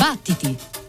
Battiti!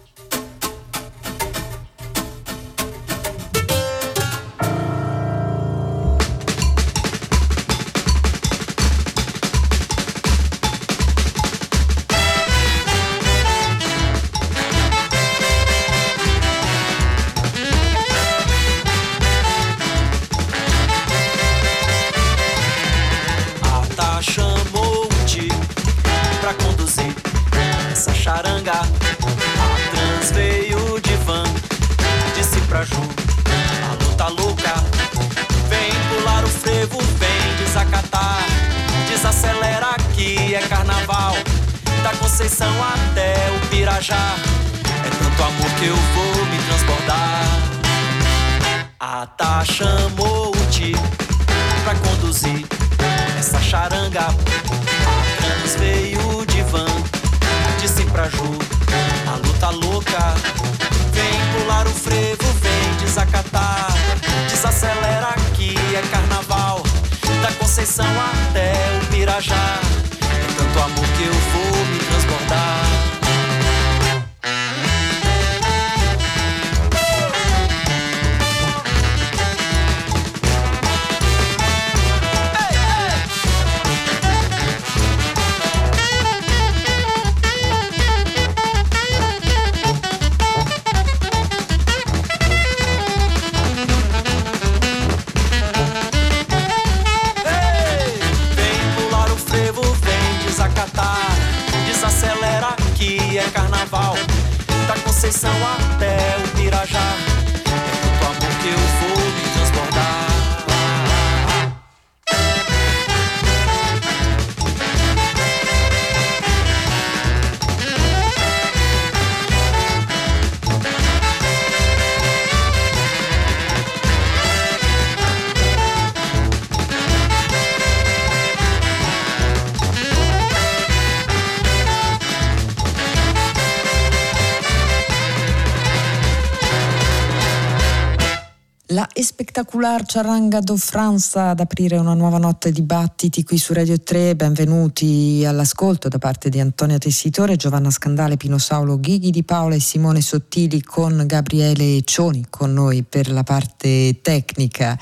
Espectacular Charanga do Franza ad aprire una nuova notte di battiti qui su Radio 3. Benvenuti all'ascolto da parte di Antonia Tessitore, Giovanna Scandale, Pino Saulo, Ghighi di Paola e Simone Sottili con Gabriele Cioni con noi per la parte tecnica.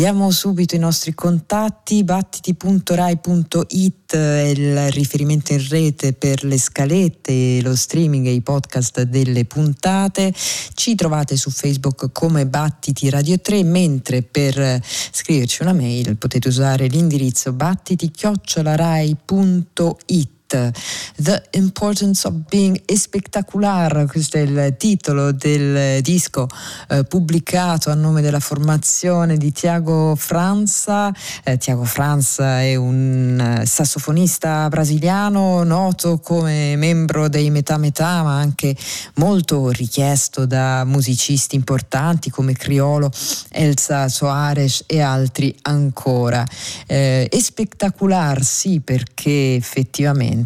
Diamo subito i nostri contatti battiti.rai.it è il riferimento in rete per le scalette, lo streaming e i podcast delle puntate. Ci trovate su Facebook come Battiti Radio 3, mentre per scriverci una mail potete usare l'indirizzo battiti-rai.it The Importance of Being Spectacular, questo è il titolo del disco eh, pubblicato a nome della formazione di Tiago Franza. Eh, Tiago Franza è un sassofonista brasiliano noto come membro dei Metà Metà, ma anche molto richiesto da musicisti importanti come Criolo, Elsa Soares e altri ancora. Eh, e spettacular sì perché effettivamente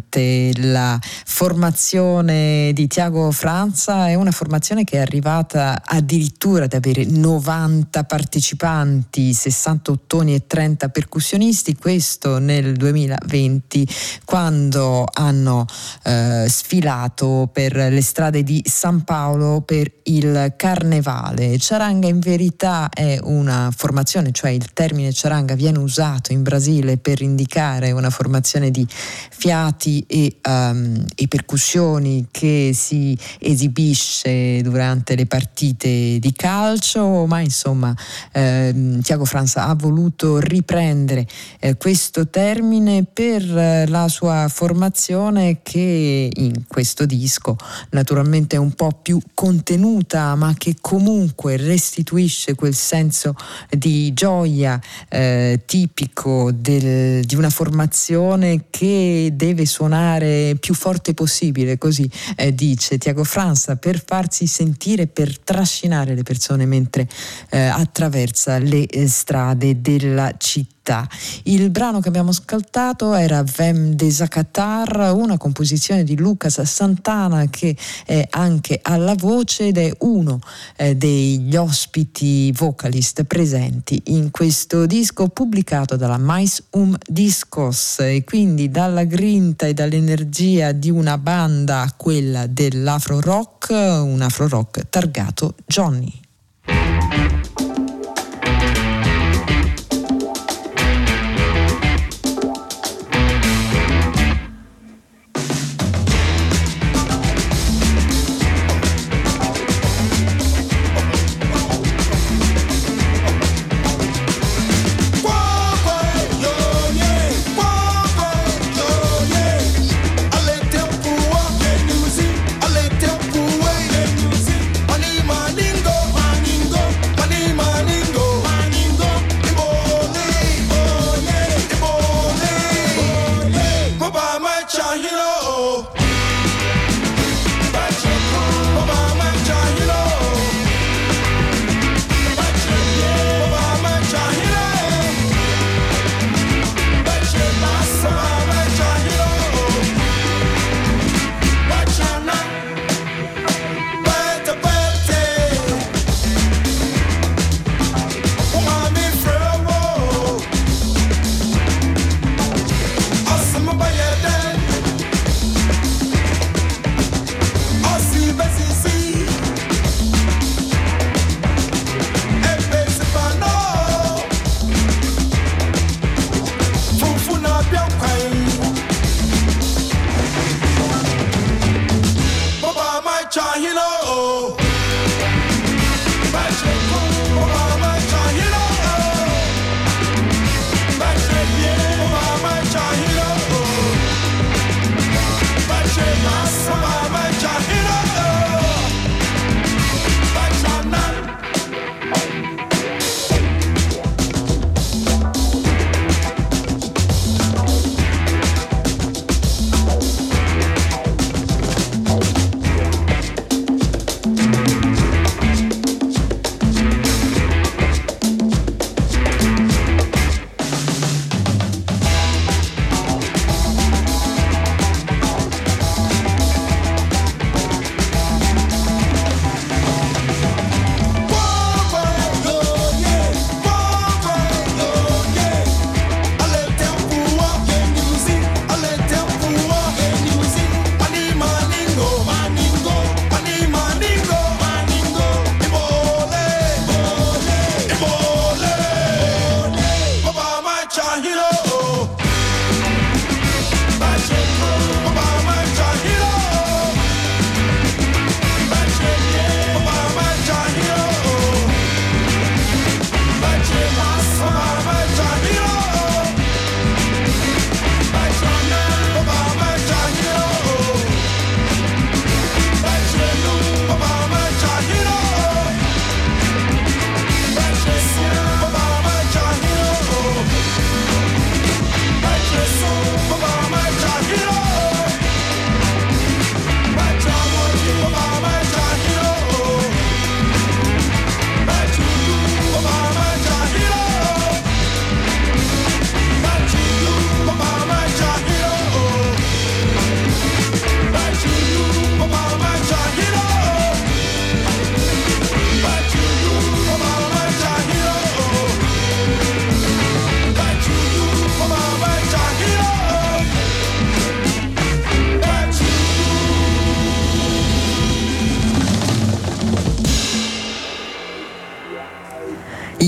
la formazione di Tiago Franza è una formazione che è arrivata addirittura ad avere 90 partecipanti, 60 ottoni e 30 percussionisti, questo nel 2020 quando hanno eh, sfilato per le strade di San Paolo per il carnevale. Ciaranga in verità è una formazione, cioè il termine ciaranga viene usato in Brasile per indicare una formazione di fiati arti e, um, e, percussioni che si esibisce durante le partite di calcio, ma insomma eh, Tiago Franza ha voluto riprendere eh, questo termine per eh, la sua formazione che in questo disco naturalmente è un po' più contenuta ma che comunque restituisce quel senso di gioia eh, tipico del, di una formazione che deve suonare più forte possibile, così eh, dice Tiago Franza, per farsi sentire, per trascinare le persone mentre eh, attraversa le eh, strade della città città. Il brano che abbiamo ascoltato era Vem de Zacatar, una composizione di Lucas Santana che è anche alla voce ed è uno eh, degli ospiti vocalist presenti in questo disco pubblicato dalla Mais Um Discos e quindi dalla grinta e dall'energia di una banda quella dell'afro rock, un afro rock targato Johnny.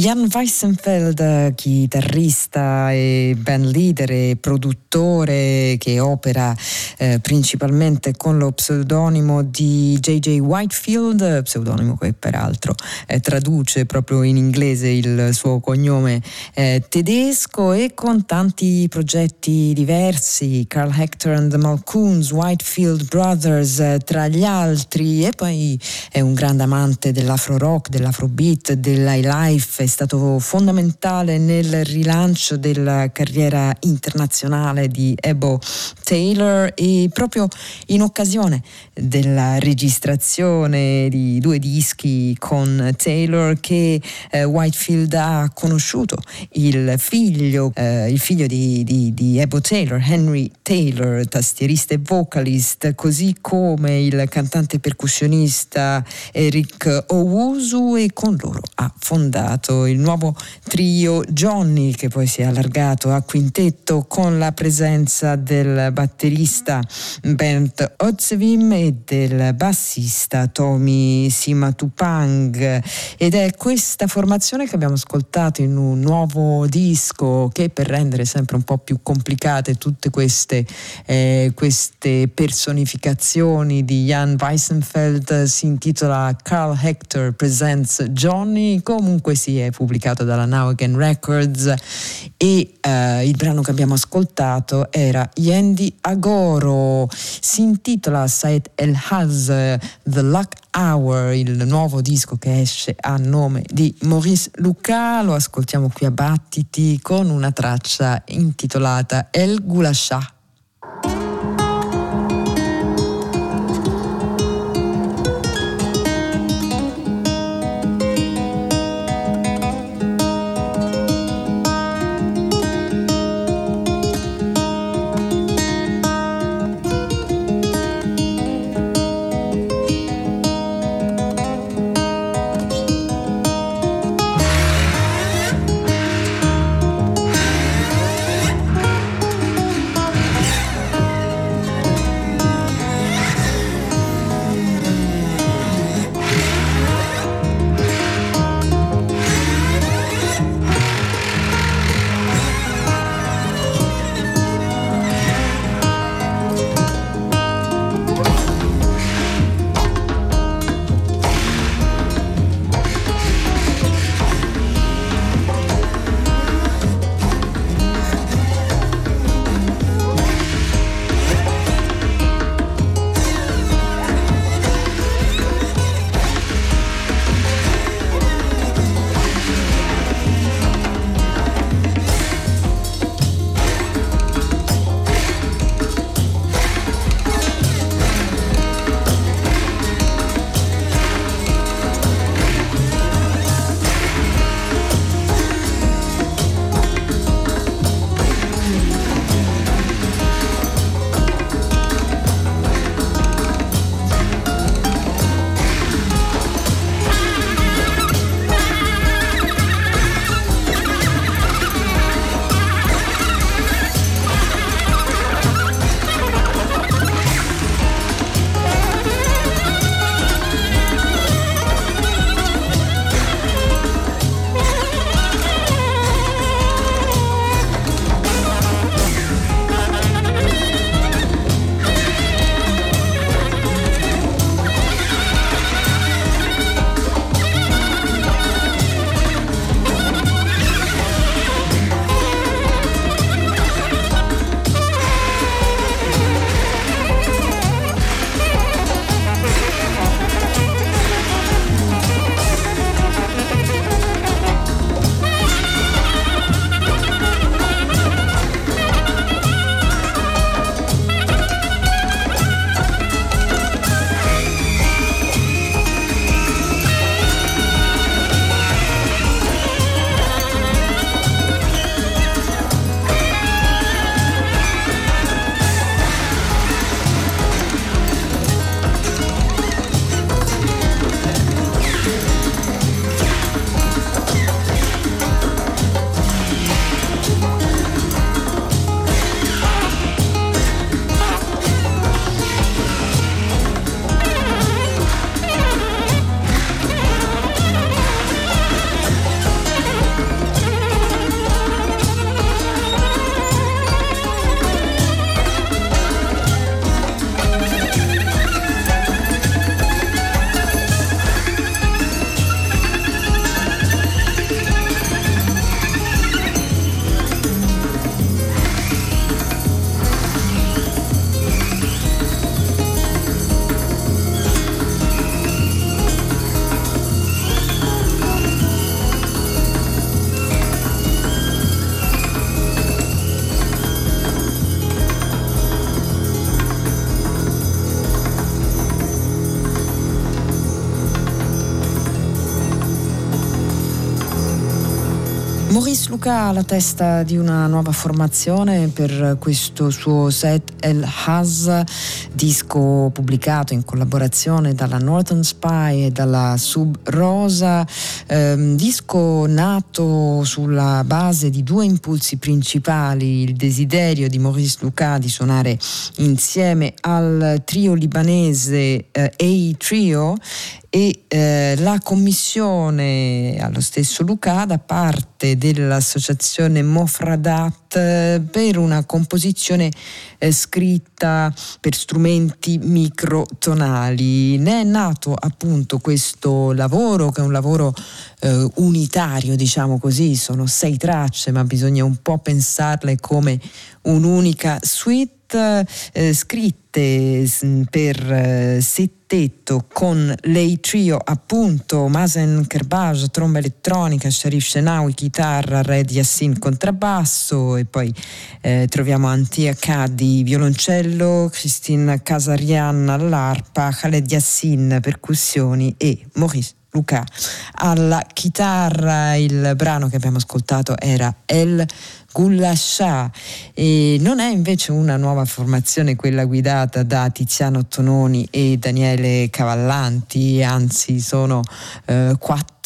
Jan Weissenfeld, chitarrista e band leader e produttore che opera eh, principalmente con lo pseudonimo di J.J. Whitefield, pseudonimo che peraltro eh, traduce proprio in inglese il suo cognome eh, tedesco e con tanti progetti diversi, Carl Hector and the Malcoons, Whitefield Brothers eh, tra gli altri e poi è un grande amante dell'afro rock, dell'afrobeat, dell'high life, stato fondamentale nel rilancio della carriera internazionale di Ebo Taylor e proprio in occasione della registrazione di due dischi con Taylor che eh, Whitefield ha conosciuto il figlio, eh, il figlio di, di, di Ebo Taylor, Henry Taylor, tastierista e vocalist, così come il cantante percussionista Eric Owusu e con loro ha fondato il nuovo trio Johnny che poi si è allargato a quintetto con la presenza del batterista Bernd Otzevim e del bassista Tommy Simatupang. Ed è questa formazione che abbiamo ascoltato in un nuovo disco che per rendere sempre un po' più complicate tutte queste, eh, queste personificazioni di Jan Weissenfeld si intitola Carl Hector Presents Johnny, comunque si è pubblicato dalla Now Again Records. E eh, il brano che abbiamo ascoltato era Yendi Agoro, si intitola Said El Haz The Luck Hour, il nuovo disco che esce a nome di Maurice Luca, lo ascoltiamo qui a Battiti con una traccia intitolata El Gulashah. Luca alla testa di una nuova formazione per questo suo set El Haz, disco pubblicato in collaborazione dalla Northern Spy e dalla Sub Rosa, ehm, disco nato sulla base di due impulsi principali, il desiderio di Maurice Luca di suonare insieme al trio libanese eh, A Trio e eh, la commissione allo stesso Luca da parte dell'associazione Mofradat eh, per una composizione eh, scritta per strumenti microtonali. Ne è nato appunto questo lavoro che è un lavoro eh, unitario, diciamo così, sono sei tracce ma bisogna un po' pensarle come un'unica suite eh, scritte per eh, settetto con lei trio appunto Masen Kerbaj tromba elettronica, Sharif Shenawi chitarra, Red Yassin contrabbasso e poi eh, troviamo Antia Kadi violoncello, Christine Casarian all'arpa, Khaled Yassin percussioni e Maurice Luca alla chitarra. Il brano che abbiamo ascoltato era El Gulascià e non è invece una nuova formazione quella guidata da Tiziano Tononi e Daniele Cavallanti, anzi sono eh, quattro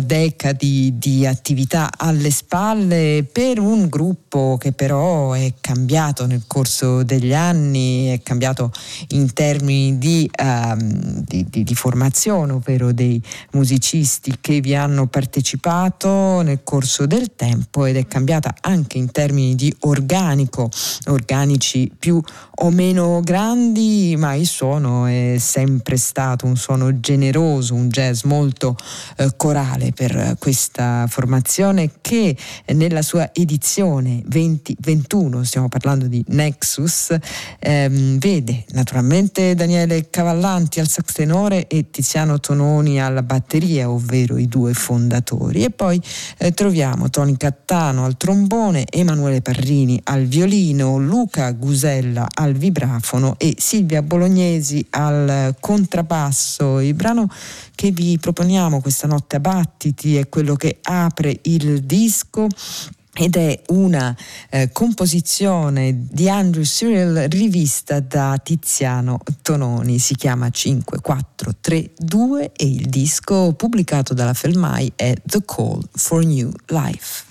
decadi di attività alle spalle per un gruppo che però è cambiato nel corso degli anni, è cambiato in termini di, um, di, di, di formazione, ovvero dei musicisti che vi hanno partecipato nel corso del tempo ed è cambiata anche in termini di organico, organici più o meno grandi, ma il suono è sempre stato un suono generoso, un jazz molto eh, corale per questa formazione che nella sua edizione 2021, stiamo parlando di Nexus, ehm, vede naturalmente Daniele Cavallanti al sax tenore e Tiziano Tononi alla batteria, ovvero i due fondatori. E poi eh, troviamo Tony Cattano al trombone, Emanuele Parrini al violino, Luca Gusella al vibrafono e Silvia Bolognesi al contrabbasso. Il brano che vi proponiamo questa notte a battiti è quello che apre il disco ed è una eh, composizione di Andrew Cyril rivista da Tiziano Tononi, si chiama 5432 e il disco pubblicato dalla Felmai è The Call for New Life.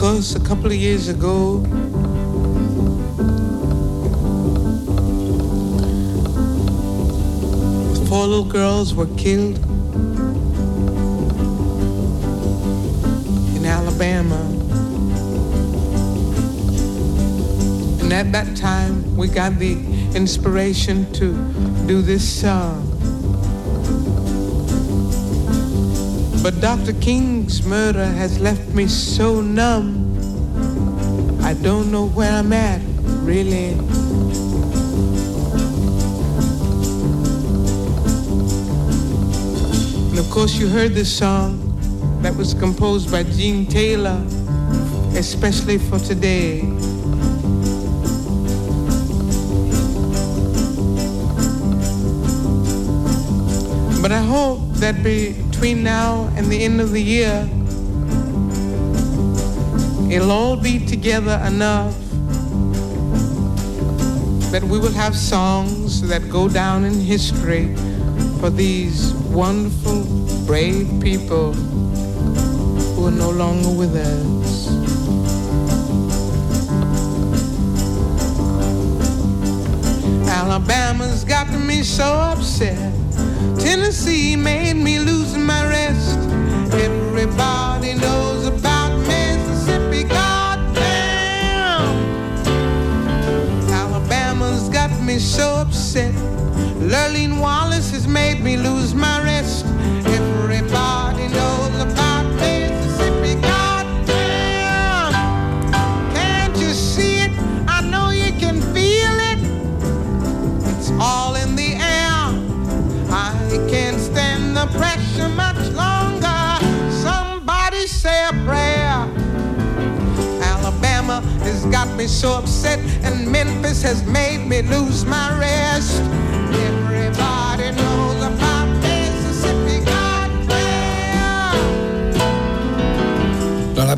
Course, a couple of years ago, four little girls were killed in Alabama. And at that time, we got the inspiration to do this song. But Dr. King's murder has left me so numb. I don't know where I'm at, really. And of course, you heard this song that was composed by Gene Taylor, especially for today. But I hope that between now and the end of the year, it'll all be together enough that we will have songs that go down in history for these wonderful, brave people who are no longer with us. Alabama's got me so upset. Tennessee made me lose my rest. Everybody knows about Mississippi, goddamn. Alabama's got me so upset. Lurleen Wallace has made me lose my rest. Me so upset, and Memphis has made me lose my rest.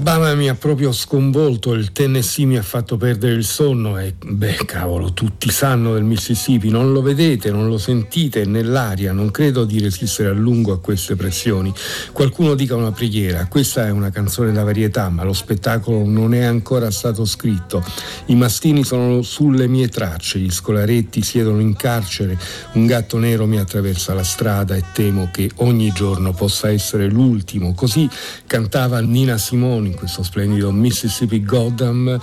L'Alabama mi ha proprio sconvolto, il Tennessee mi ha fatto perdere il sonno e beh cavolo, tutti sanno del Mississippi, non lo vedete, non lo sentite nell'aria, non credo di resistere a lungo a queste pressioni. Qualcuno dica una preghiera, questa è una canzone da varietà, ma lo spettacolo non è ancora stato scritto. I mastini sono sulle mie tracce, gli scolaretti siedono in carcere, un gatto nero mi attraversa la strada e temo che ogni giorno possa essere l'ultimo. Così cantava Nina Simone in questo splendido Mississippi Goddam.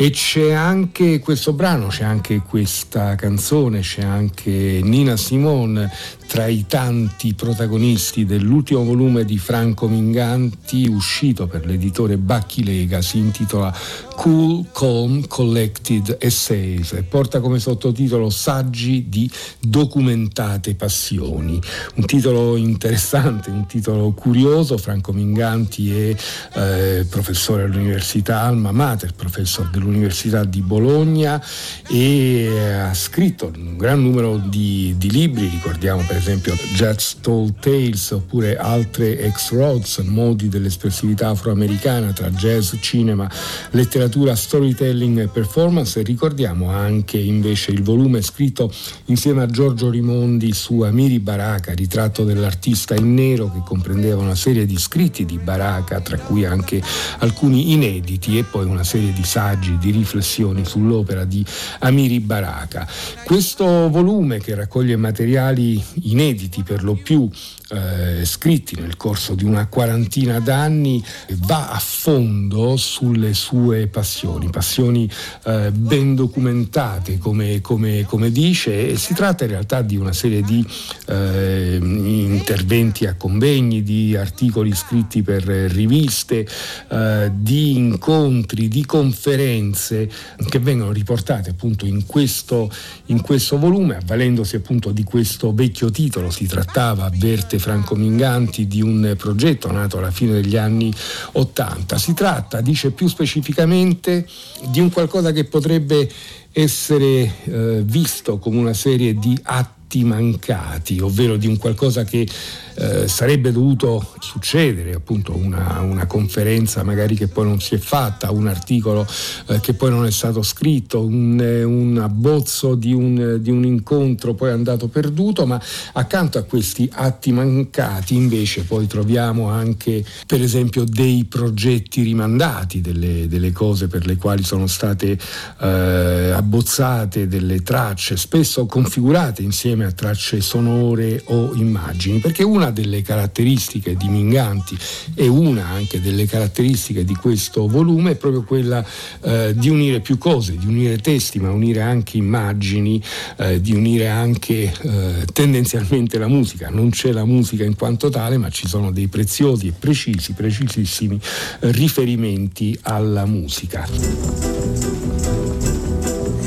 E c'è anche questo brano, c'è anche questa canzone, c'è anche Nina Simone tra i tanti protagonisti dell'ultimo volume di Franco Minganti uscito per l'editore Bacchi Lega, si intitola Cool Calm Collected Essays e porta come sottotitolo Saggi di documentate passioni. Un titolo interessante, un titolo curioso, Franco Minganti è eh, professore all'Università Alma Mater, professore dell'Università di Bologna e ha scritto un gran numero di, di libri, ricordiamo per esempio Just Told Tales oppure altre X-Roads, modi dell'espressività afroamericana tra jazz, cinema, letteratura, storytelling e performance ricordiamo anche invece il volume scritto insieme a Giorgio Rimondi su Amiri Baraka, ritratto dell'artista in nero che comprendeva una serie di scritti di Baraka, tra cui anche alcuni inediti e poi una serie di saggi, di riflessioni sull'opera di Amiri Baraka. Questo volume che raccoglie materiali inediti per lo più eh, scritti nel corso di una quarantina d'anni va a fondo sulle sue passioni, passioni eh, ben documentate come, come, come, dice. E si tratta in realtà di una serie di eh, interventi a convegni, di articoli scritti per riviste, eh, di incontri, di conferenze che vengono riportate appunto in questo, in questo volume avvalendosi appunto di questo vecchio titolo, si trattava Franco Minganti di un progetto nato alla fine degli anni 80. Si tratta, dice più specificamente, di un qualcosa che potrebbe essere eh, visto come una serie di atti atti mancati, ovvero di un qualcosa che eh, sarebbe dovuto succedere, appunto una, una, conferenza magari che poi non si è fatta, un articolo eh, che poi non è stato scritto, un, eh, un abbozzo di un, di un, incontro poi andato perduto, ma accanto a questi atti mancati invece poi troviamo anche per esempio dei progetti rimandati, delle, delle cose per le quali sono state eh, abbozzate delle tracce, spesso configurate insieme a tracce sonore o immagini, perché una delle caratteristiche di Minganti e una anche delle caratteristiche di questo volume è proprio quella eh, di unire più cose, di unire testi, ma unire anche immagini, eh, di unire anche eh, tendenzialmente la musica. Non c'è la musica in quanto tale, ma ci sono dei preziosi e precisi, precisissimi riferimenti alla musica.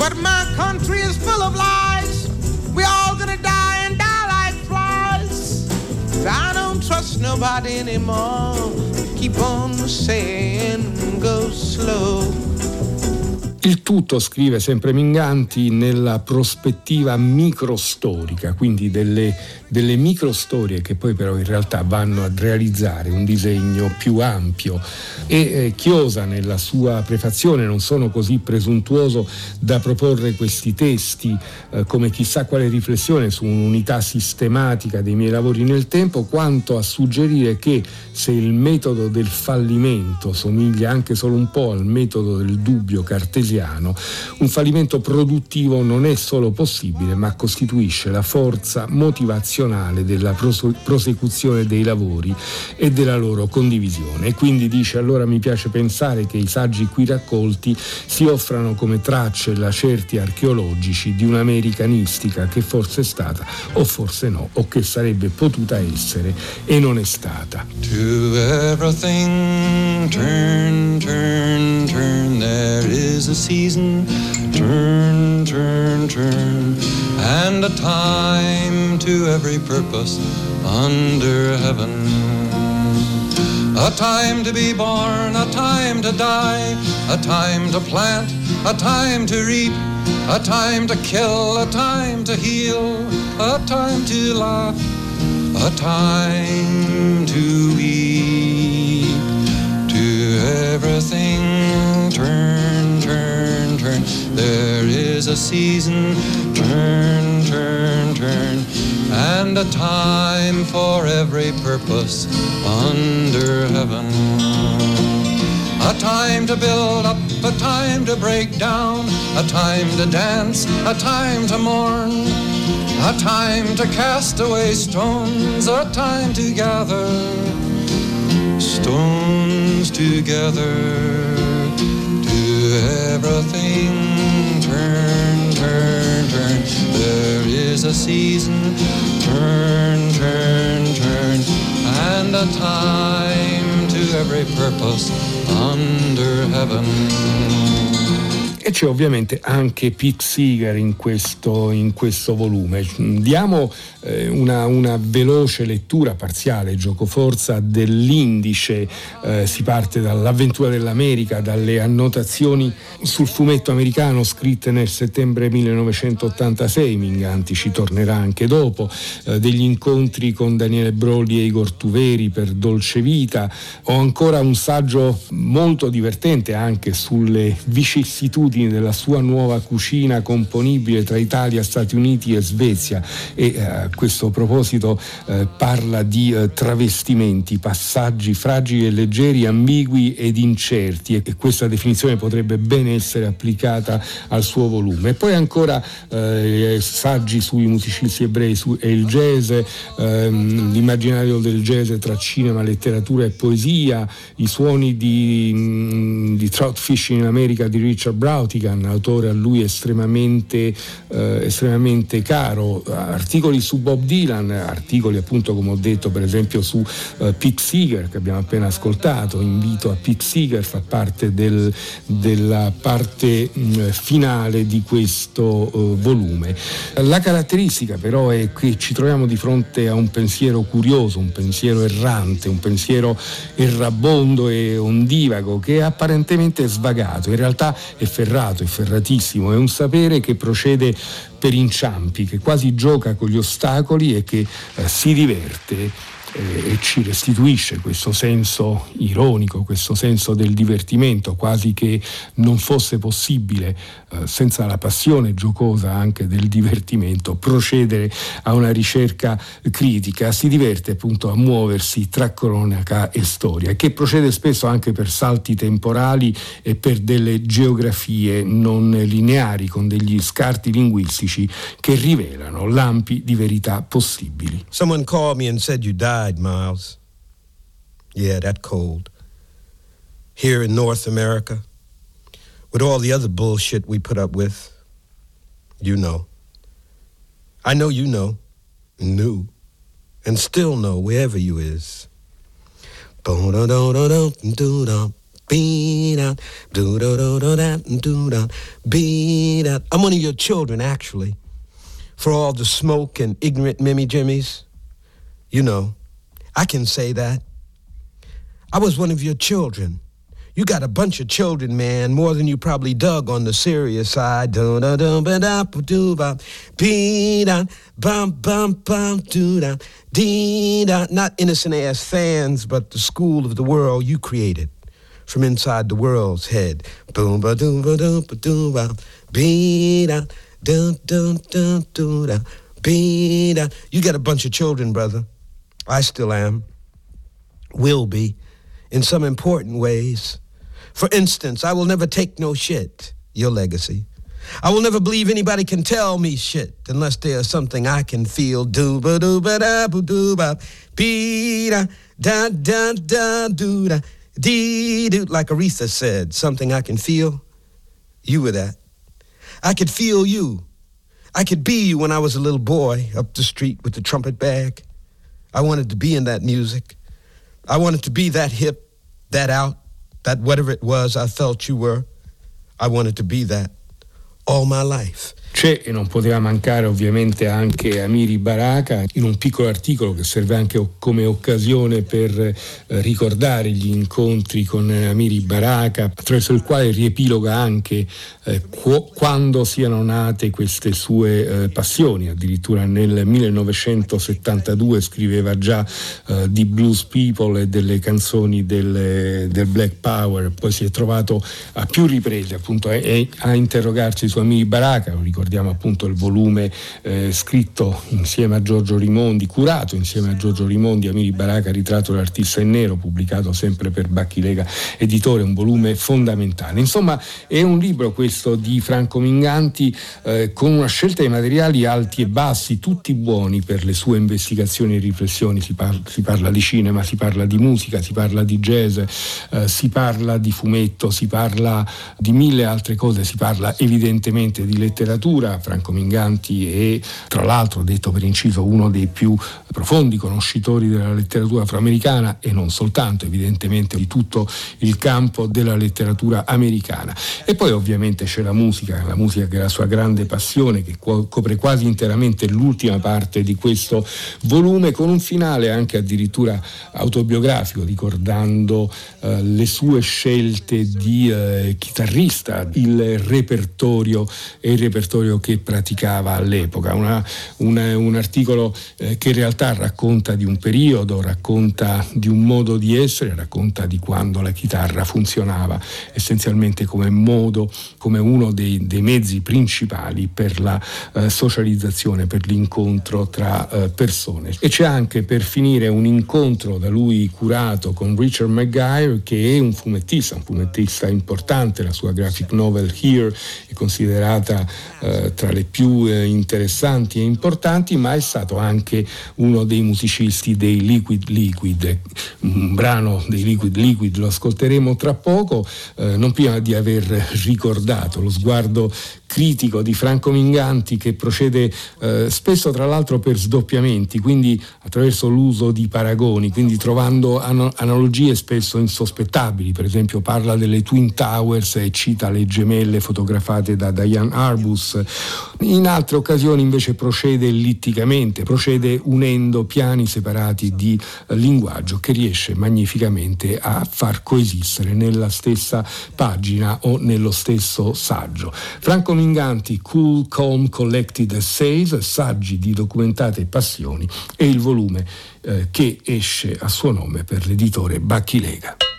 But nobody anymore. Keep on saying go slow. Il tutto, scrive sempre Minganti, nella prospettiva microstorica, quindi delle, delle microstorie che poi però in realtà vanno a realizzare un disegno più ampio. E eh, Chiosa nella sua prefazione non sono così presuntuoso da proporre questi testi eh, come chissà quale riflessione su un'unità sistematica dei miei lavori nel tempo, quanto a suggerire che se il metodo del fallimento somiglia anche solo un po' al metodo del dubbio cartesiano, keynesiano, un fallimento produttivo non è solo possibile, ma costituisce la forza motivazionale della prosecuzione dei lavori e della loro condivisione. E quindi dice allora mi piace pensare che i saggi qui raccolti si offrano come tracce lacerti archeologici di un'americanistica che forse è stata o forse no, o che sarebbe potuta essere e non è stata. To everything turn, turn, turn, there is a season. Turn, turn, turn. And a time to every purpose under heaven. A time to be born, a time to die, a time to plant, a time to reap, a time to kill, a time to heal, a time to laugh, a time to weep. To everything turn. There is a season, turn, turn, turn, and a time for every purpose under heaven. A time to build up, a time to break down, a time to dance, a time to mourn, a time to cast away stones, a time to gather stones together to everything turn, turn. There is a season, turn, turn, turn, and a time to every purpose under heaven. E c'è ovviamente anche Pete Seeger in questo, in questo volume. Diamo eh, una, una, veloce lettura parziale, giocoforza dell'indice. Eh, si parte dall'avventura dell'America, dalle annotazioni sul fumetto americano scritte nel settembre 1986. Minganti ci tornerà anche dopo. Eh, degli incontri con Daniele Broli e Igor Tuveri per Dolce Vita. Ho ancora un saggio molto divertente anche sulle vicissitudini abitudini della sua nuova cucina componibile tra Italia, Stati Uniti e Svezia e eh, a questo proposito eh, parla di eh, travestimenti, passaggi fragili e leggeri, ambigui ed incerti e, e questa definizione potrebbe ben essere applicata al suo volume. E poi ancora eh, saggi sui musicisti ebrei su, e il jazz, ehm, l'immaginario del jazz tra cinema, letteratura e poesia, i suoni di, mm, di Trout Fishing in America di Richard Brown, Brautigan, autore a lui estremamente, eh, estremamente caro, articoli su Bob Dylan, articoli appunto come ho detto per esempio su eh, Pete Seeger che abbiamo appena ascoltato, invito a Pete Seeger, fa parte del, della parte mh, mm, finale di questo eh, volume. La caratteristica però è che ci troviamo di fronte a un pensiero curioso, un pensiero errante, un pensiero errabondo e ondivago che è apparentemente svagato, in realtà è ferrato ferrato e ferratissimo, è un sapere che procede per inciampi, che quasi gioca con gli ostacoli e che eh, si diverte e ci restituisce questo senso ironico, questo senso del divertimento, quasi che non fosse possibile, eh, senza la passione giocosa anche del divertimento, procedere a una ricerca critica. Si diverte appunto a muoversi tra cronaca e storia, che procede spesso anche per salti temporali e per delle geografie non lineari, con degli scarti linguistici che rivelano lampi di verità possibili. Someone called me and said you died. Died, Miles. Yeah, that cold. Here in North America, with all the other bullshit we put up with, you know. I know you know, knew, and still know wherever you is. I'm one of your children, actually. For all the smoke and ignorant Mimmy Jimmies, you know. I can say that. I was one of your children. You got a bunch of children, man, more than you probably dug on the serious side. Da da da ba da ba. Be da bum bum bum doo da. Dee da. Not innocent ass fans, but the school of the world you created from inside the world's head. Boom ba doom ba doom ba doom ba da dun dun dun dun You got a bunch of children, brother. I still am, will be, in some important ways. For instance, I will never take no shit, your legacy. I will never believe anybody can tell me shit unless there's something I can feel. Do ba do ba da ba do ba da da da da do da dee do like Aretha said, something I can feel. You were that. I could feel you. I could be you when I was a little boy up the street with the trumpet bag. I wanted to be in that music. I wanted to be that hip, that out, that whatever it was I felt you were. I wanted to be that all my life. C'è e non poteva mancare ovviamente anche Amiri Baraka in un piccolo articolo che serve anche come occasione per eh, ricordare gli incontri con Amiri Baraka, attraverso il quale riepiloga anche eh, qu- quando siano nate queste sue eh, passioni. Addirittura nel 1972 scriveva già di Blues People e delle canzoni del, del, Black Power, poi si è trovato a più riprese appunto a, a interrogarsi su Amiri Baraka, lo ricordiamo appunto il volume eh, scritto insieme a Giorgio Rimondi, curato insieme a Giorgio Rimondi, Amiri Baraka, ritratto dell'artista in nero, pubblicato sempre per Bacchilega Editore, un volume fondamentale. Insomma è un libro questo di Franco Minganti eh, con una scelta di materiali alti e bassi, tutti buoni per le sue investigazioni e riflessioni, si parla, si parla di cinema, si parla di musica, si parla di jazz, eh, si parla di fumetto, si parla di mille altre cose, si parla evidentemente di letteratura letteratura. Franco Minganti è, tra l'altro, detto per inciso, uno dei più profondi conoscitori della letteratura afroamericana e non soltanto, evidentemente, di tutto il campo della letteratura americana. E poi ovviamente c'è la musica, la musica che è la sua grande passione, che copre quasi interamente l'ultima parte di questo volume, con un finale anche addirittura autobiografico, ricordando eh, le sue scelte di eh, chitarrista, il repertorio e il repertorio repertorio che praticava all'epoca. Una, una, un articolo eh, che in realtà racconta di un periodo, racconta di un modo di essere, racconta di quando la chitarra funzionava essenzialmente come modo, come uno dei, dei mezzi principali per la eh, socializzazione, per l'incontro tra eh, persone. E c'è anche per finire un incontro da lui curato con Richard McGuire che è un fumettista, un fumettista importante, la sua graphic novel Here è considerata eh, tra le più eh, interessanti e importanti, ma è stato anche uno dei musicisti dei Liquid Liquid, un brano dei Liquid Liquid lo ascolteremo tra poco, eh, non prima di aver ricordato lo sguardo critico di Franco Minganti che procede eh, spesso tra l'altro per sdoppiamenti, quindi attraverso l'uso di paragoni, quindi trovando an- analogie spesso insospettabili, per esempio parla delle Twin Towers e cita le gemelle fotografate da Diane Arbus, in altre occasioni invece procede ellitticamente, procede unendo piani separati di eh, linguaggio che riesce magnificamente a far coesistere nella stessa pagina o nello stesso saggio. Franco Minganti, Cool Calm Collected Essays, saggi di documentate passioni e il volume eh, che esce a suo nome per l'editore Bacchilega.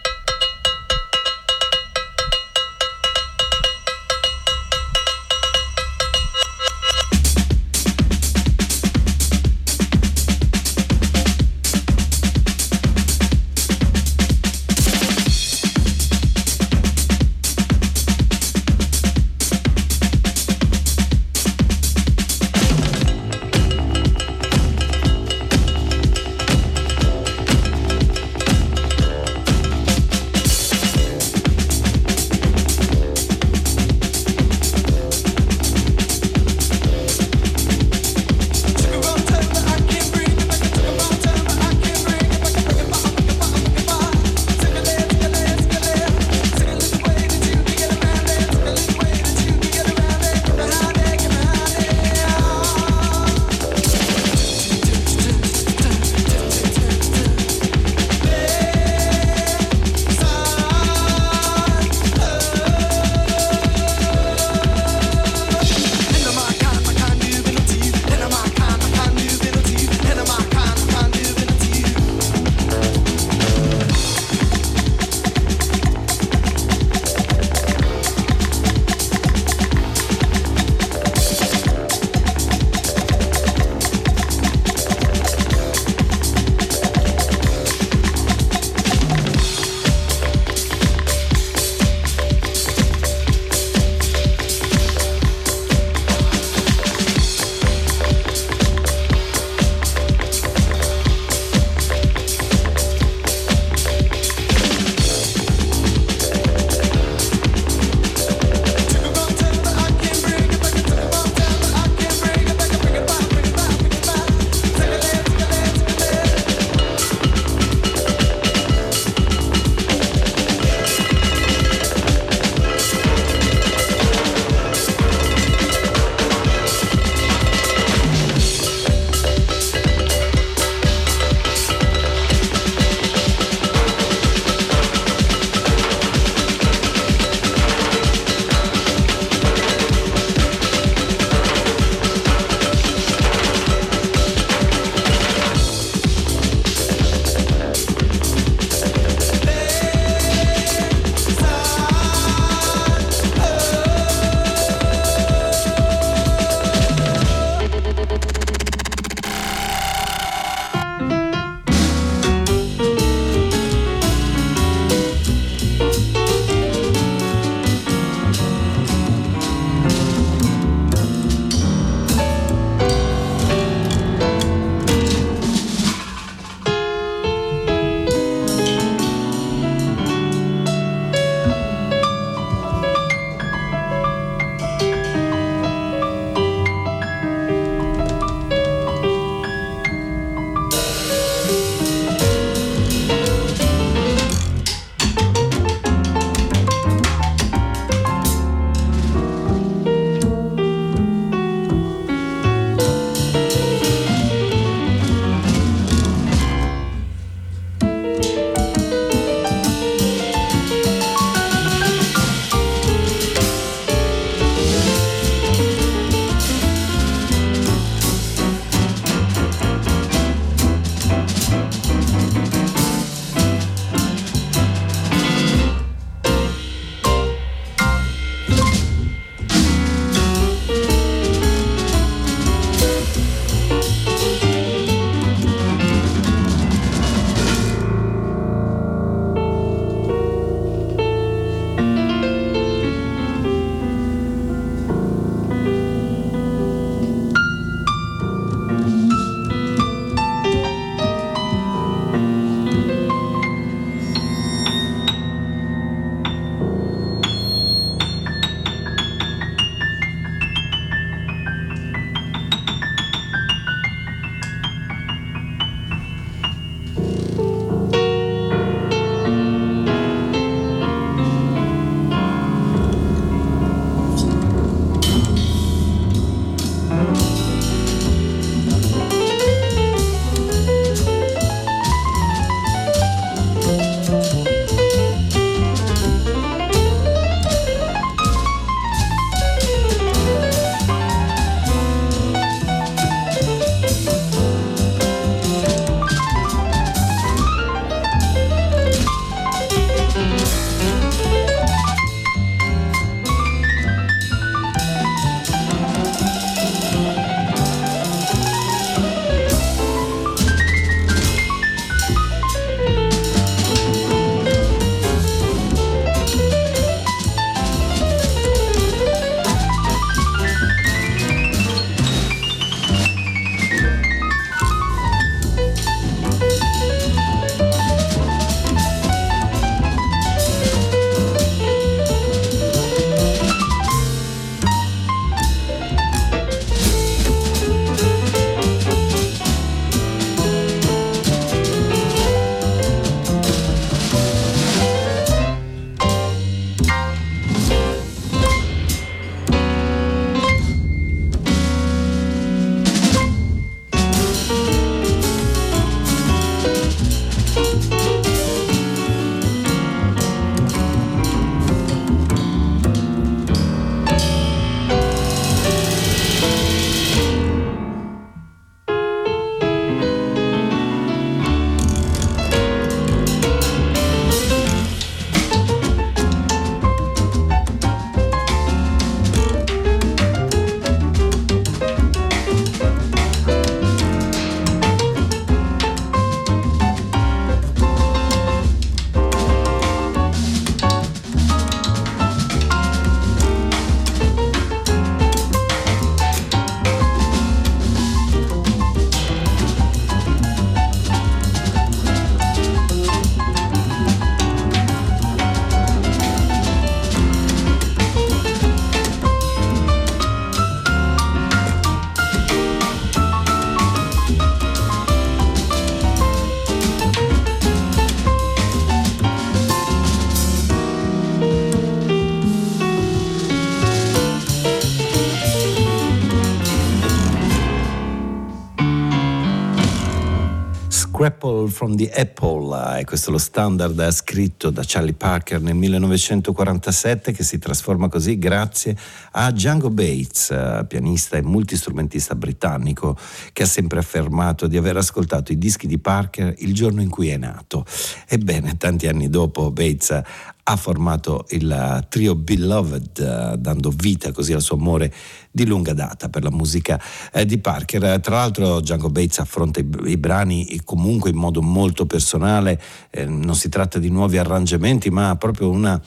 Scrapple from the Apple, e questo è lo standard scritto da Charlie Parker nel 1947 che si trasforma così grazie a Django Bates, pianista e multistrumentista britannico che ha sempre affermato di aver ascoltato i dischi di Parker il giorno in cui è nato. Ebbene, tanti anni dopo Bates ha formato il trio Beloved, dando vita così al suo amore di lunga data per la musica eh, di Parker. Tra l'altro Django Bates affronta i, i brani comunque in modo molto personale, eh, non si tratta di nuovi arrangiamenti ma proprio una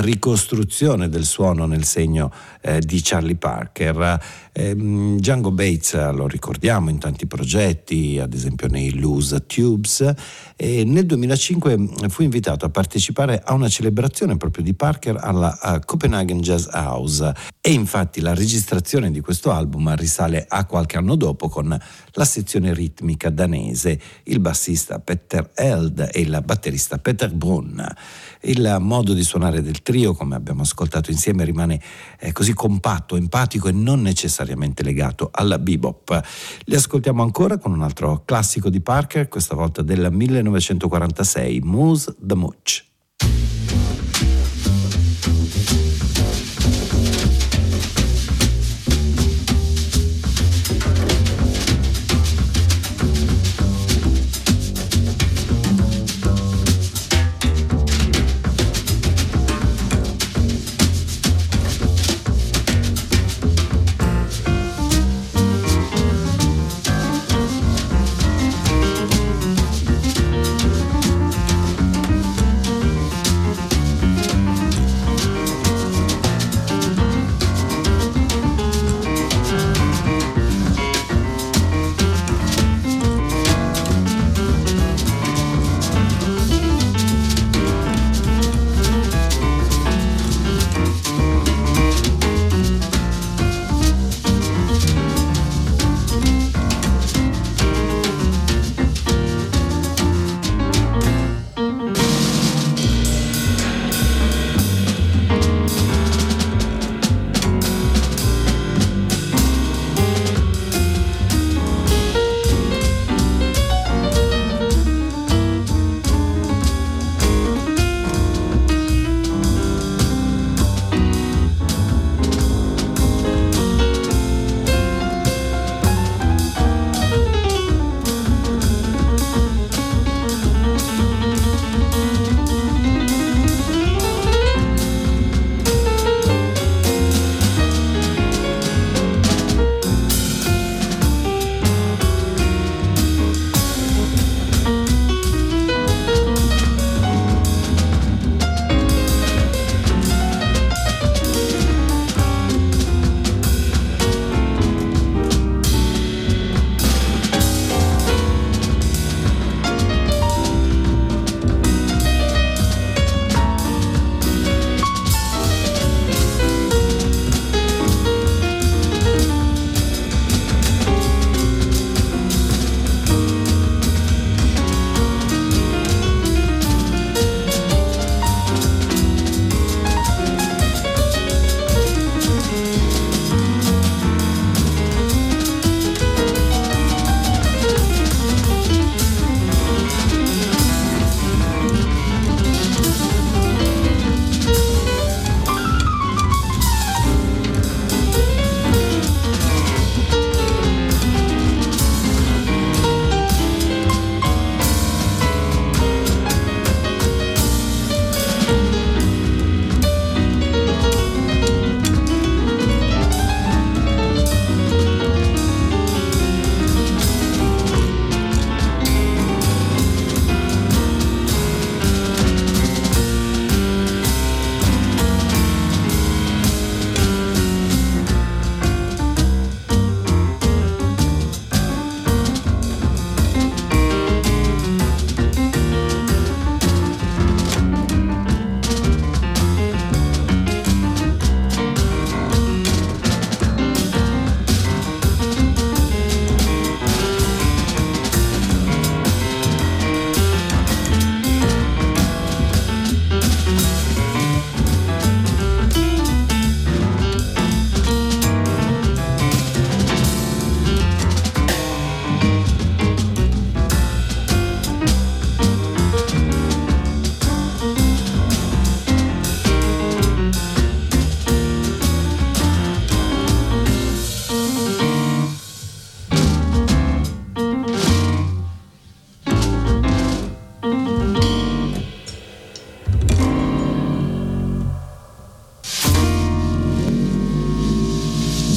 ricostruzione del suono nel segno eh, di Charlie Parker. Eh, Django Bates lo ricordiamo in tanti progetti, ad esempio nei Loose Tubes, e nel 2005 fu invitato a partecipare a una celebrazione proprio di Parker alla Copenhagen Jazz House e infatti la registrazione di questo album risale a qualche anno dopo con la sezione ritmica danese, il bassista Peter Eld e il batterista Peter Brunn. Il modo di suonare del trio, come abbiamo ascoltato insieme, rimane eh, così compatto, empatico e non necessariamente legato alla bebop. Li ascoltiamo ancora con un altro classico di Parker, questa volta del 1946, Moose the Mooch.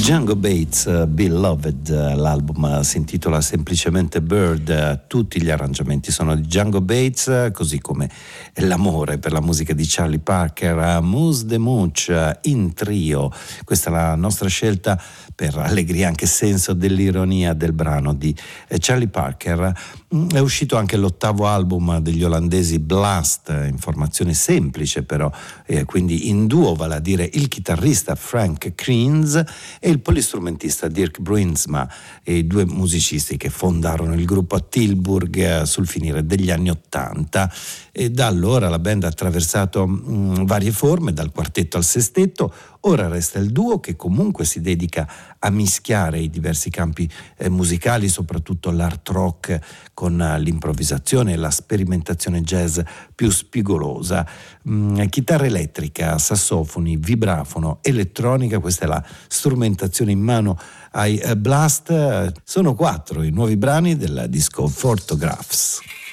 Django Bates, uh, Beloved, uh, l'album si intitola semplicemente Bird, tutti gli arrangiamenti sono di Django Bates, così come l'amore per la musica di Charlie Parker, Moose de Mooch in trio, questa è la nostra scelta per allegria anche senso dell'ironia del brano di eh, Charlie Parker. È uscito anche l'ottavo album degli olandesi Blast, in formazione semplice però, eh, quindi in duo, vale a dire il chitarrista Frank Kreens e il polistrumentista Dirk Bruinsma, i due musicisti che fondarono il gruppo a Tilburg eh, sul finire degli anni Ottanta. E da allora la band ha attraversato mh, mm, varie forme, dal quartetto al sestetto, ora resta il duo che comunque si dedica a mischiare i diversi campi eh, musicali, soprattutto l'art rock con eh, l'improvvisazione e la sperimentazione jazz più spigolosa. Mm, chitarra elettrica, sassofoni, vibrafono, elettronica, questa è la strumentazione in mano ai eh, Blast. Sono quattro i nuovi brani del disco Photographs.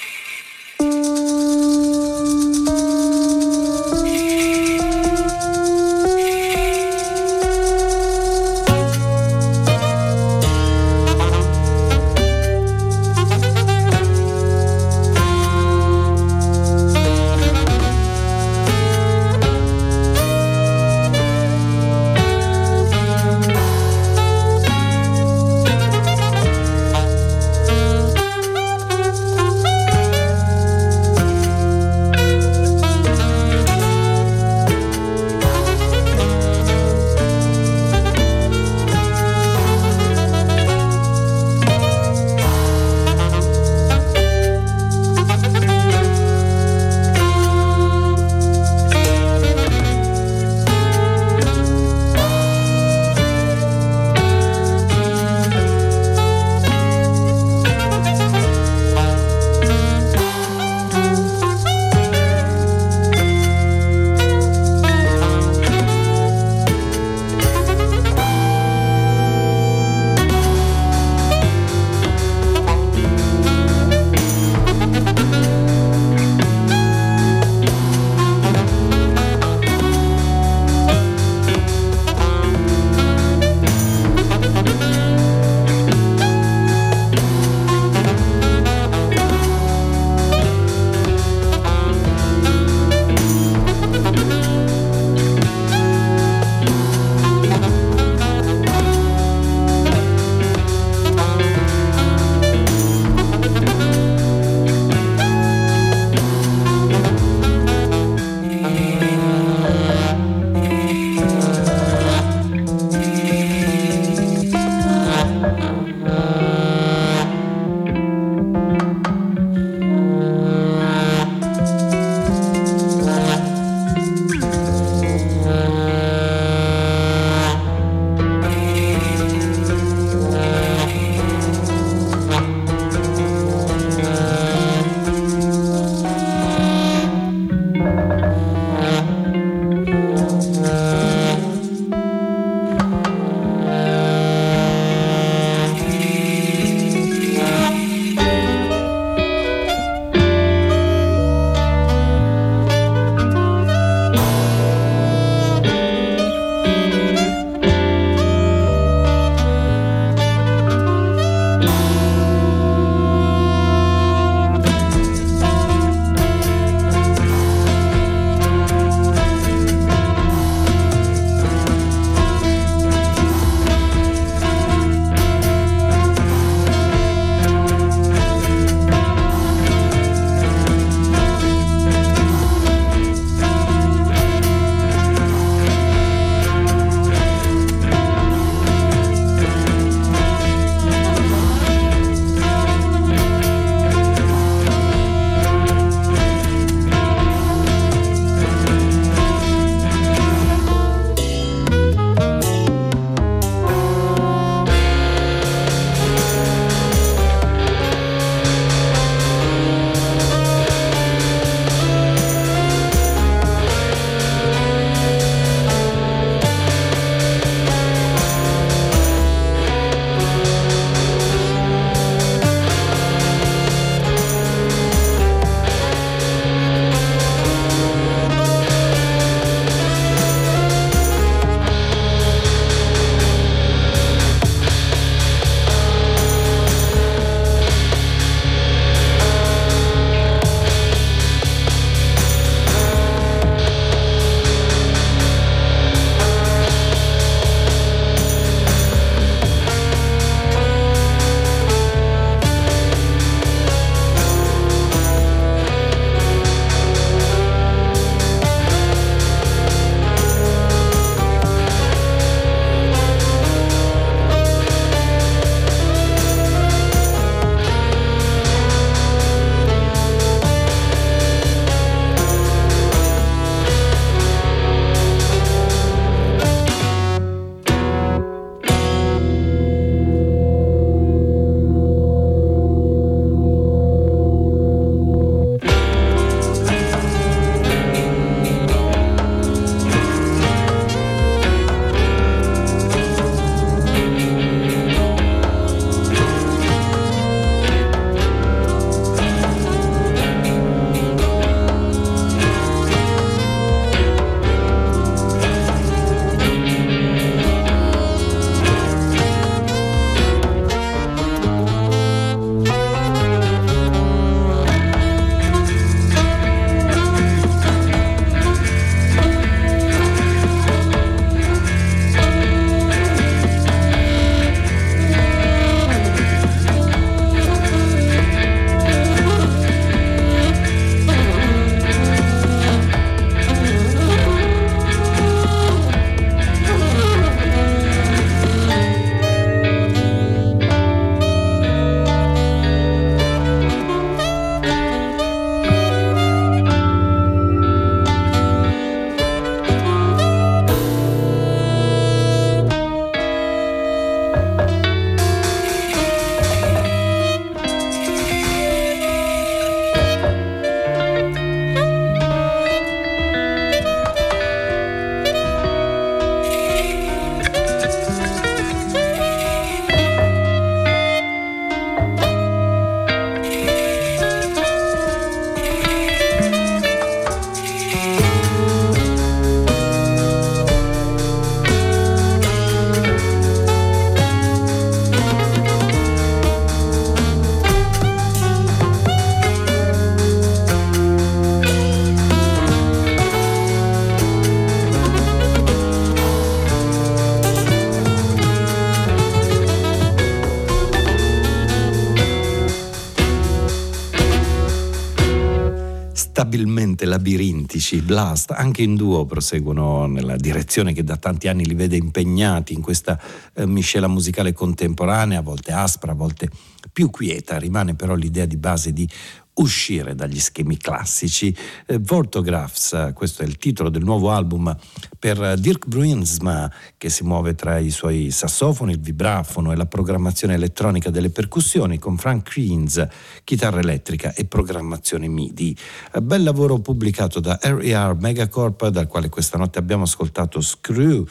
Labirintici. Blast, anche in duo, proseguono nella direzione che da tanti anni li vede impegnati in questa eh, miscela musicale contemporanea, a volte aspra, a volte più quieta. Rimane però l'idea di base di uscire dagli schemi classici. Eh, Vortographs, questo è il titolo del nuovo album per Dirk Bruinsma, che si muove tra i suoi sassofoni, il vibrafono e la programmazione elettronica delle percussioni, con Frank Creans, chitarra elettrica e programmazione MIDI. Bel lavoro pubblicato da RER Megacorp, dal quale questa notte abbiamo ascoltato Screw.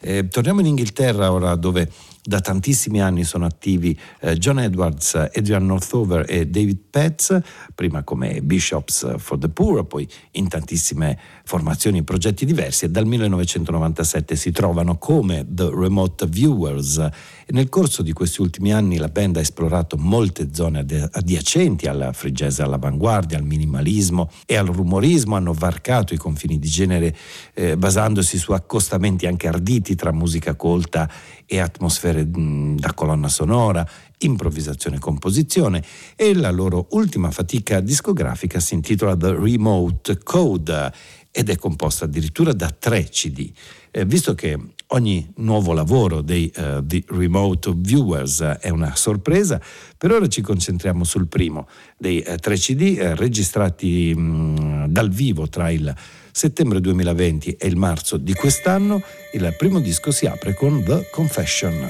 Eh, torniamo in Inghilterra ora dove da tantissimi anni sono attivi eh, John Edwards, Adrian Northover e David Petz, prima come Bishops for the Poor, poi in tantissime formazioni e progetti diversi e dal 1997 si trovano come The Remote Viewers. E nel corso di questi ultimi anni la band ha esplorato molte zone adiacenti al free jazz all'avanguardia, al minimalismo e al rumorismo, hanno varcato i confini di genere eh, basandosi su accostamenti anche arditi tra musica colta e atmosfere da colonna sonora, improvvisazione e composizione e la loro ultima fatica discografica si intitola The Remote Code ed è composta addirittura da tre CD. Eh, visto che ogni nuovo lavoro dei uh, Remote Viewers uh, è una sorpresa, per ora ci concentriamo sul primo dei uh, tre CD registrati mh, dal vivo tra il settembre 2020 e il marzo di quest'anno. Il primo disco si apre con The Confession.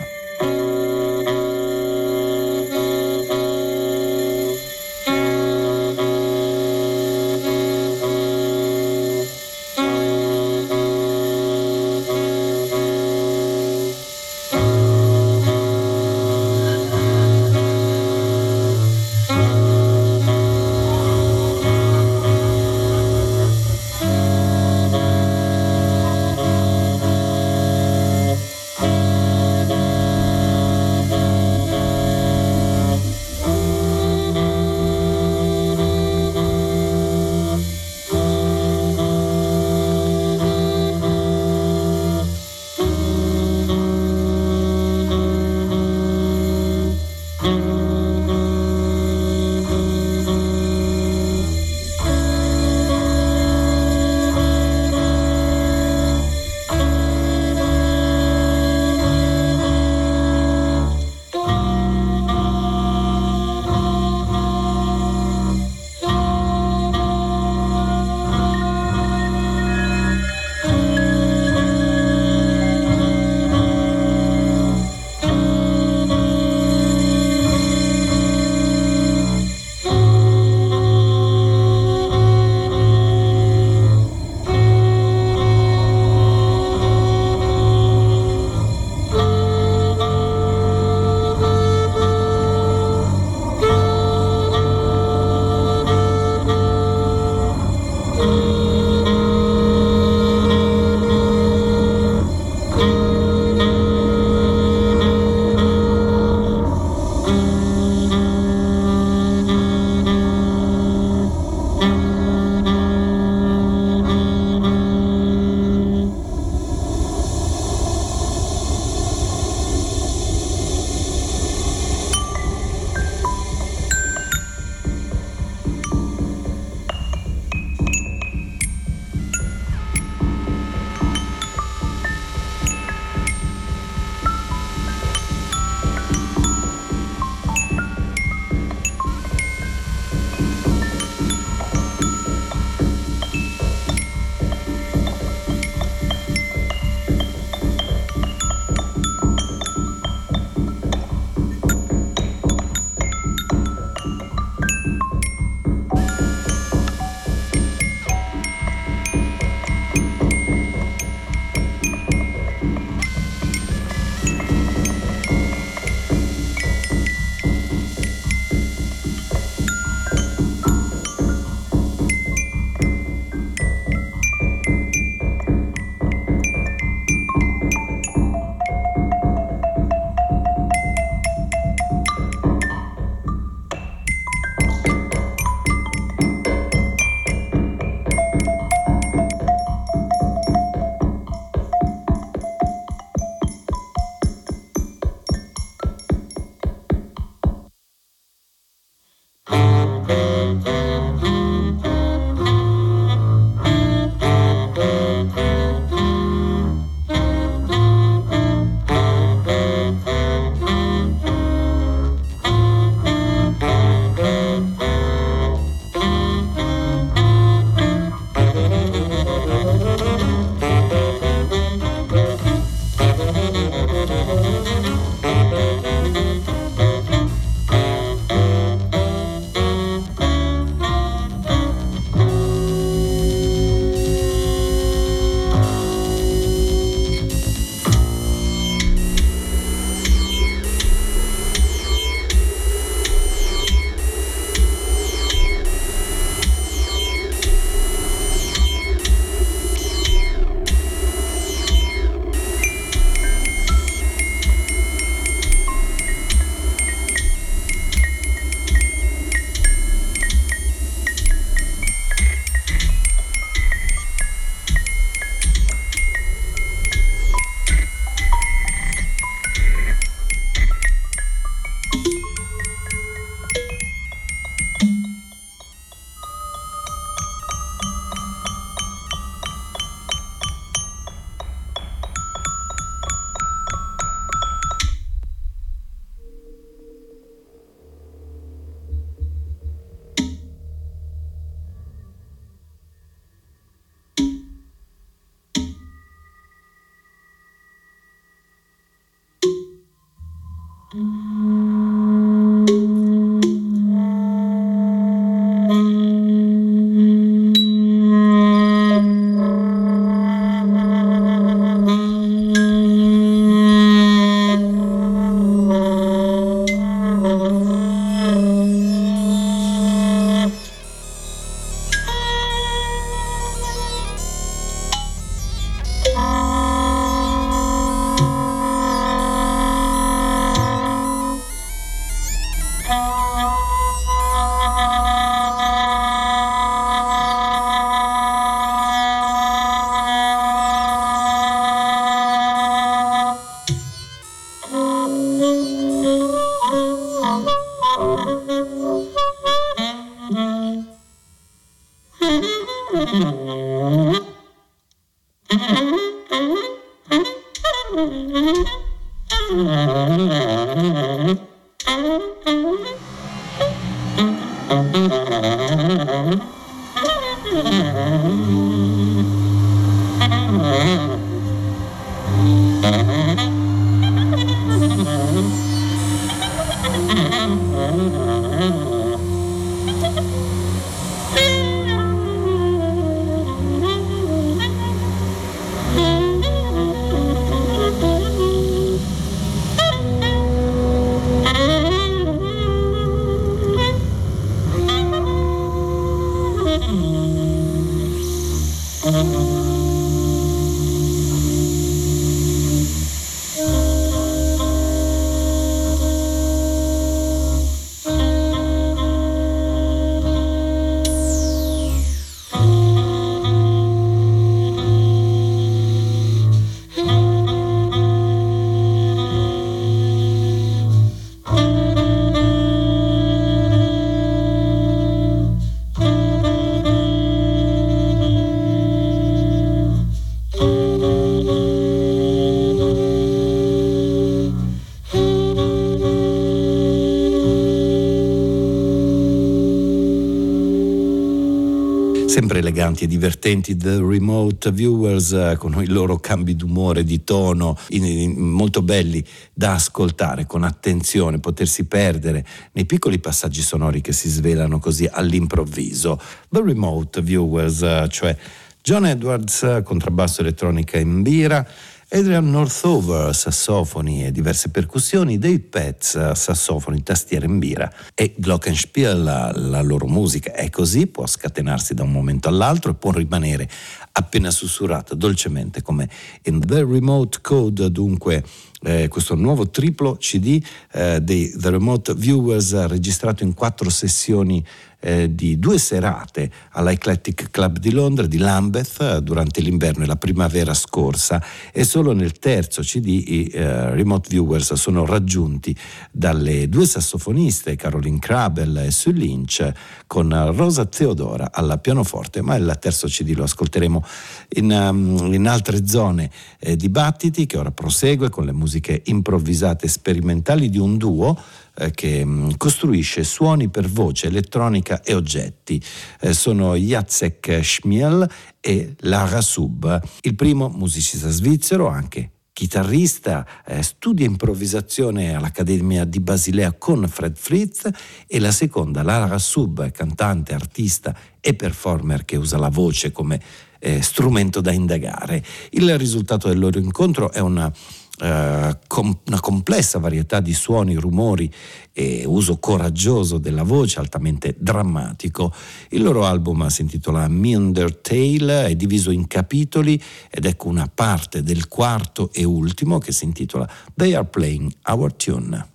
Eleganti e divertenti The Remote Viewers eh, con i loro cambi d'umore, di tono in, in, molto belli da ascoltare con attenzione, potersi perdere nei piccoli passaggi sonori che si svelano così all'improvviso. The Remote Viewers, eh, cioè John Edwards, contrabbasso elettronica in bira, Adrian Northover, sassofoni e diverse percussioni, Dave Pets, sassofoni, tastiere in bira e Glockenspiel, la, la loro musica. È così, può scatenarsi da un momento all'altro e può rimanere appena sussurrata dolcemente come in The Remote Code, dunque eh, questo nuovo triplo CD eh, dei The Remote Viewers registrato in quattro sessioni eh, di due serate all'Eclectic Club di Londra di Lambeth eh, durante l'inverno e la primavera scorsa. E solo nel terzo CD i eh, Remote Viewers sono raggiunti dalle due sassofoniste Caroline Crabel e Sue Lynch con Rosa Theodora al pianoforte. Ma il terzo CD lo ascolteremo in, um, in altre zone eh, dibattiti che ora prosegue con le musiche improvvisate sperimentali di un duo eh, che mm, costruisce suoni per voce, elettronica e oggetti. Eh, sono Jacek Schmiel e Lara Sub. Il primo, musicista svizzero, anche chitarrista, eh, studia improvvisazione all'Accademia di Basilea con Fred Fritz e la seconda, Lara Sub, cantante, artista e performer che usa la voce come eh, strumento da indagare. Il risultato del loro incontro è una Uh, com- una complessa varietà di suoni, rumori e uso coraggioso della voce, altamente drammatico. Il loro album si intitola Meander Tale, è diviso in capitoli ed ecco una parte del quarto e ultimo che si intitola They Are Playing Our Tune.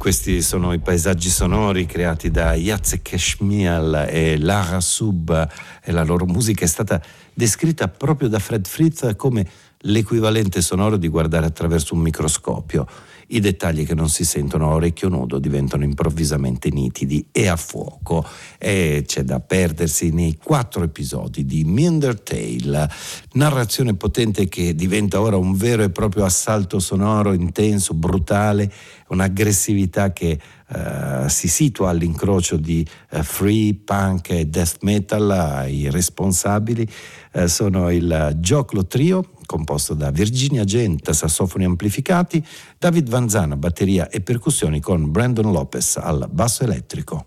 Questi sono i paesaggi sonori creati da Jacek Schmiel e Lara Sub e la loro musica è stata descritta proprio da Fred Fritz come l'equivalente sonoro di guardare attraverso un microscopio. I dettagli che non si sentono a orecchio nudo diventano improvvisamente nitidi e a fuoco e c'è da perdersi nei quattro episodi di Minder Tale, narrazione potente che diventa ora un vero e proprio assalto sonoro intenso, brutale, un'aggressività che Uh, si situa all'incrocio di uh, free, punk e death metal. I responsabili uh, sono il Gioclo Trio, composto da Virginia Gent, sassofoni amplificati, David Vanzana, batteria e percussioni con Brandon Lopez al basso elettrico.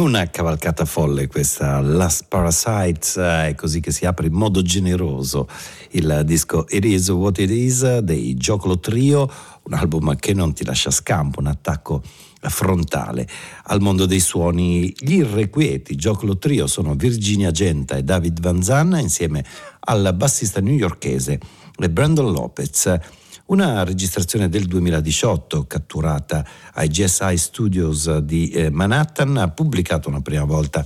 Una cavalcata folle questa Last Parasites, è così che si apre in modo generoso il disco It Is What It Is dei Giocolo Trio, un album che non ti lascia scampo, un attacco frontale al mondo dei suoni. Gli irrequieti Giocolo Trio sono Virginia Genta e David Van Zanna insieme al bassista newyorkese Brandon Lopez. Una registrazione del 2018 catturata ai GSI Studios di eh, Manhattan, pubblicata una prima volta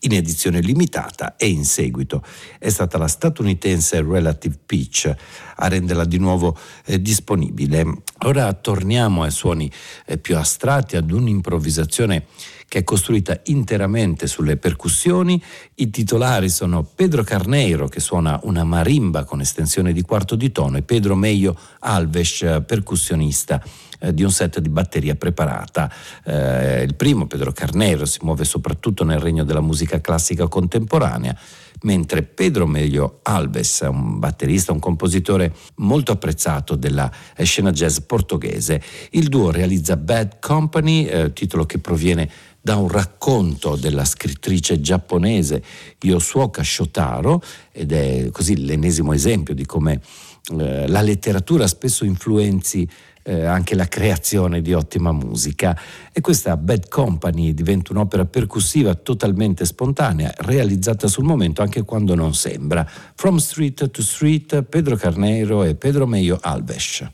in edizione limitata e in seguito è stata la statunitense Relative Pitch a renderla di nuovo eh, disponibile. Ora torniamo ai suoni eh, più astratti, ad un'improvvisazione che è costruita interamente sulle percussioni. I titolari sono Pedro Carneiro che suona una marimba con estensione di quarto di tono e Pedro Meio Alves, percussionista eh, di un set di batteria preparata. Eh, il primo, Pedro Carneiro, si muove soprattutto nel regno della musica classica contemporanea mentre Pedro Meglio Alves, un batterista, un compositore molto apprezzato della scena jazz portoghese. Il duo realizza Bad Company, eh, titolo che proviene da un racconto della scrittrice giapponese Yosuoka Shotaro ed è così l'ennesimo esempio di come eh, la letteratura spesso influenzi eh, anche la creazione di ottima musica e questa Bad Company diventa un'opera percussiva totalmente spontanea, realizzata sul momento anche quando non sembra. From Street to Street, Pedro Carneiro e Pedro Meio Alves.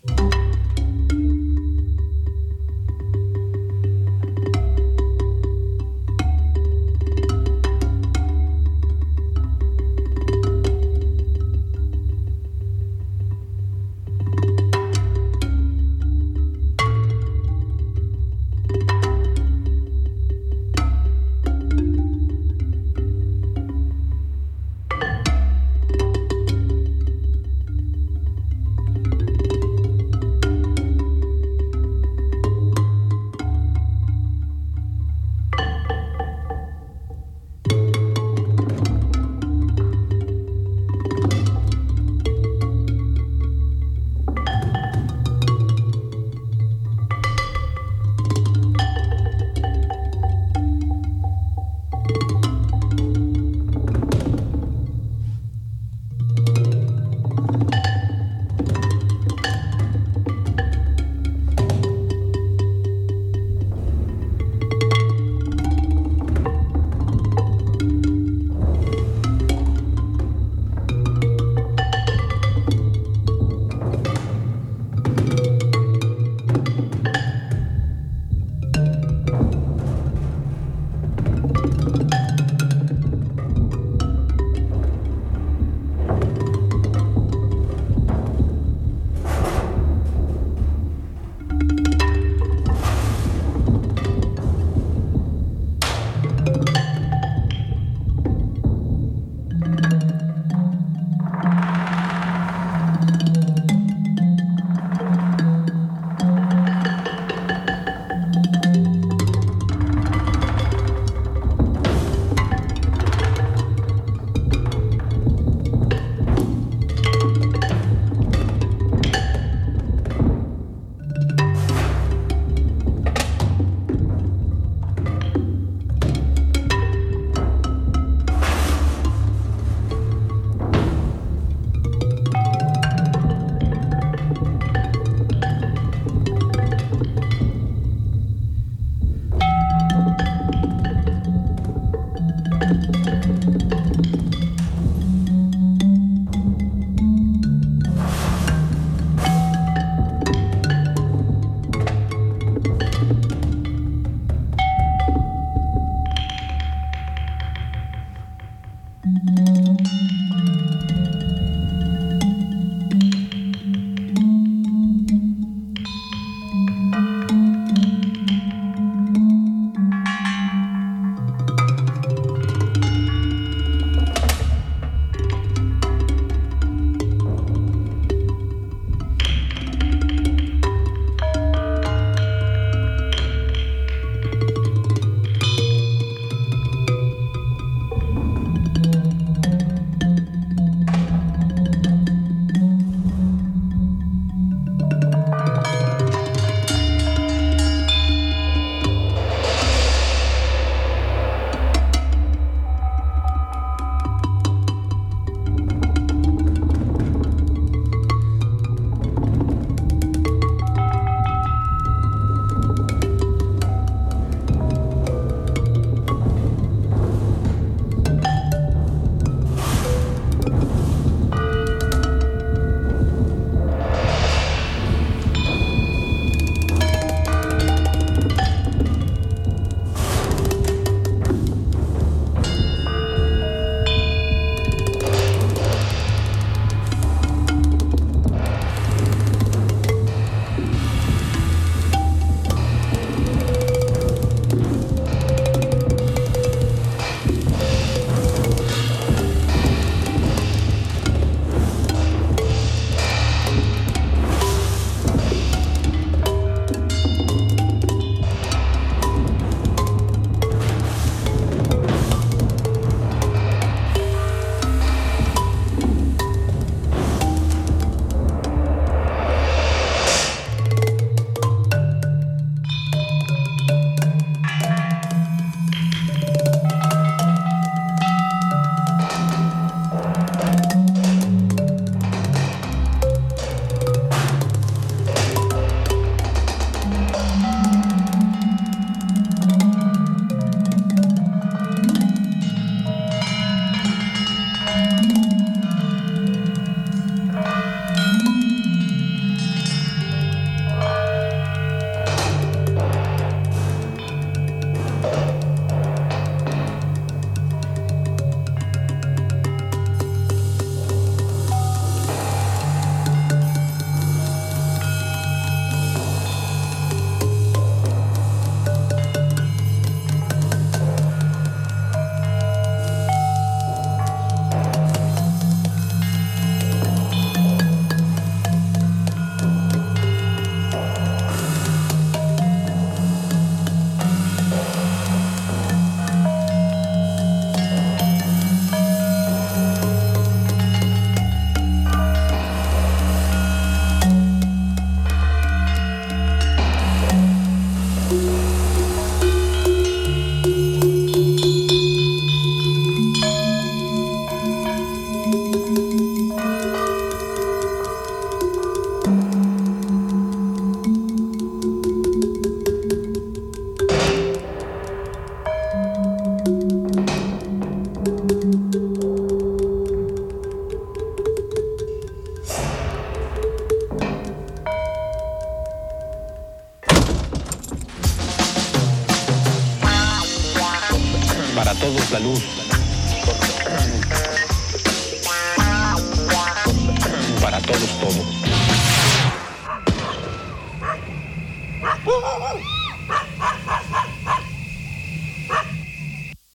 salud.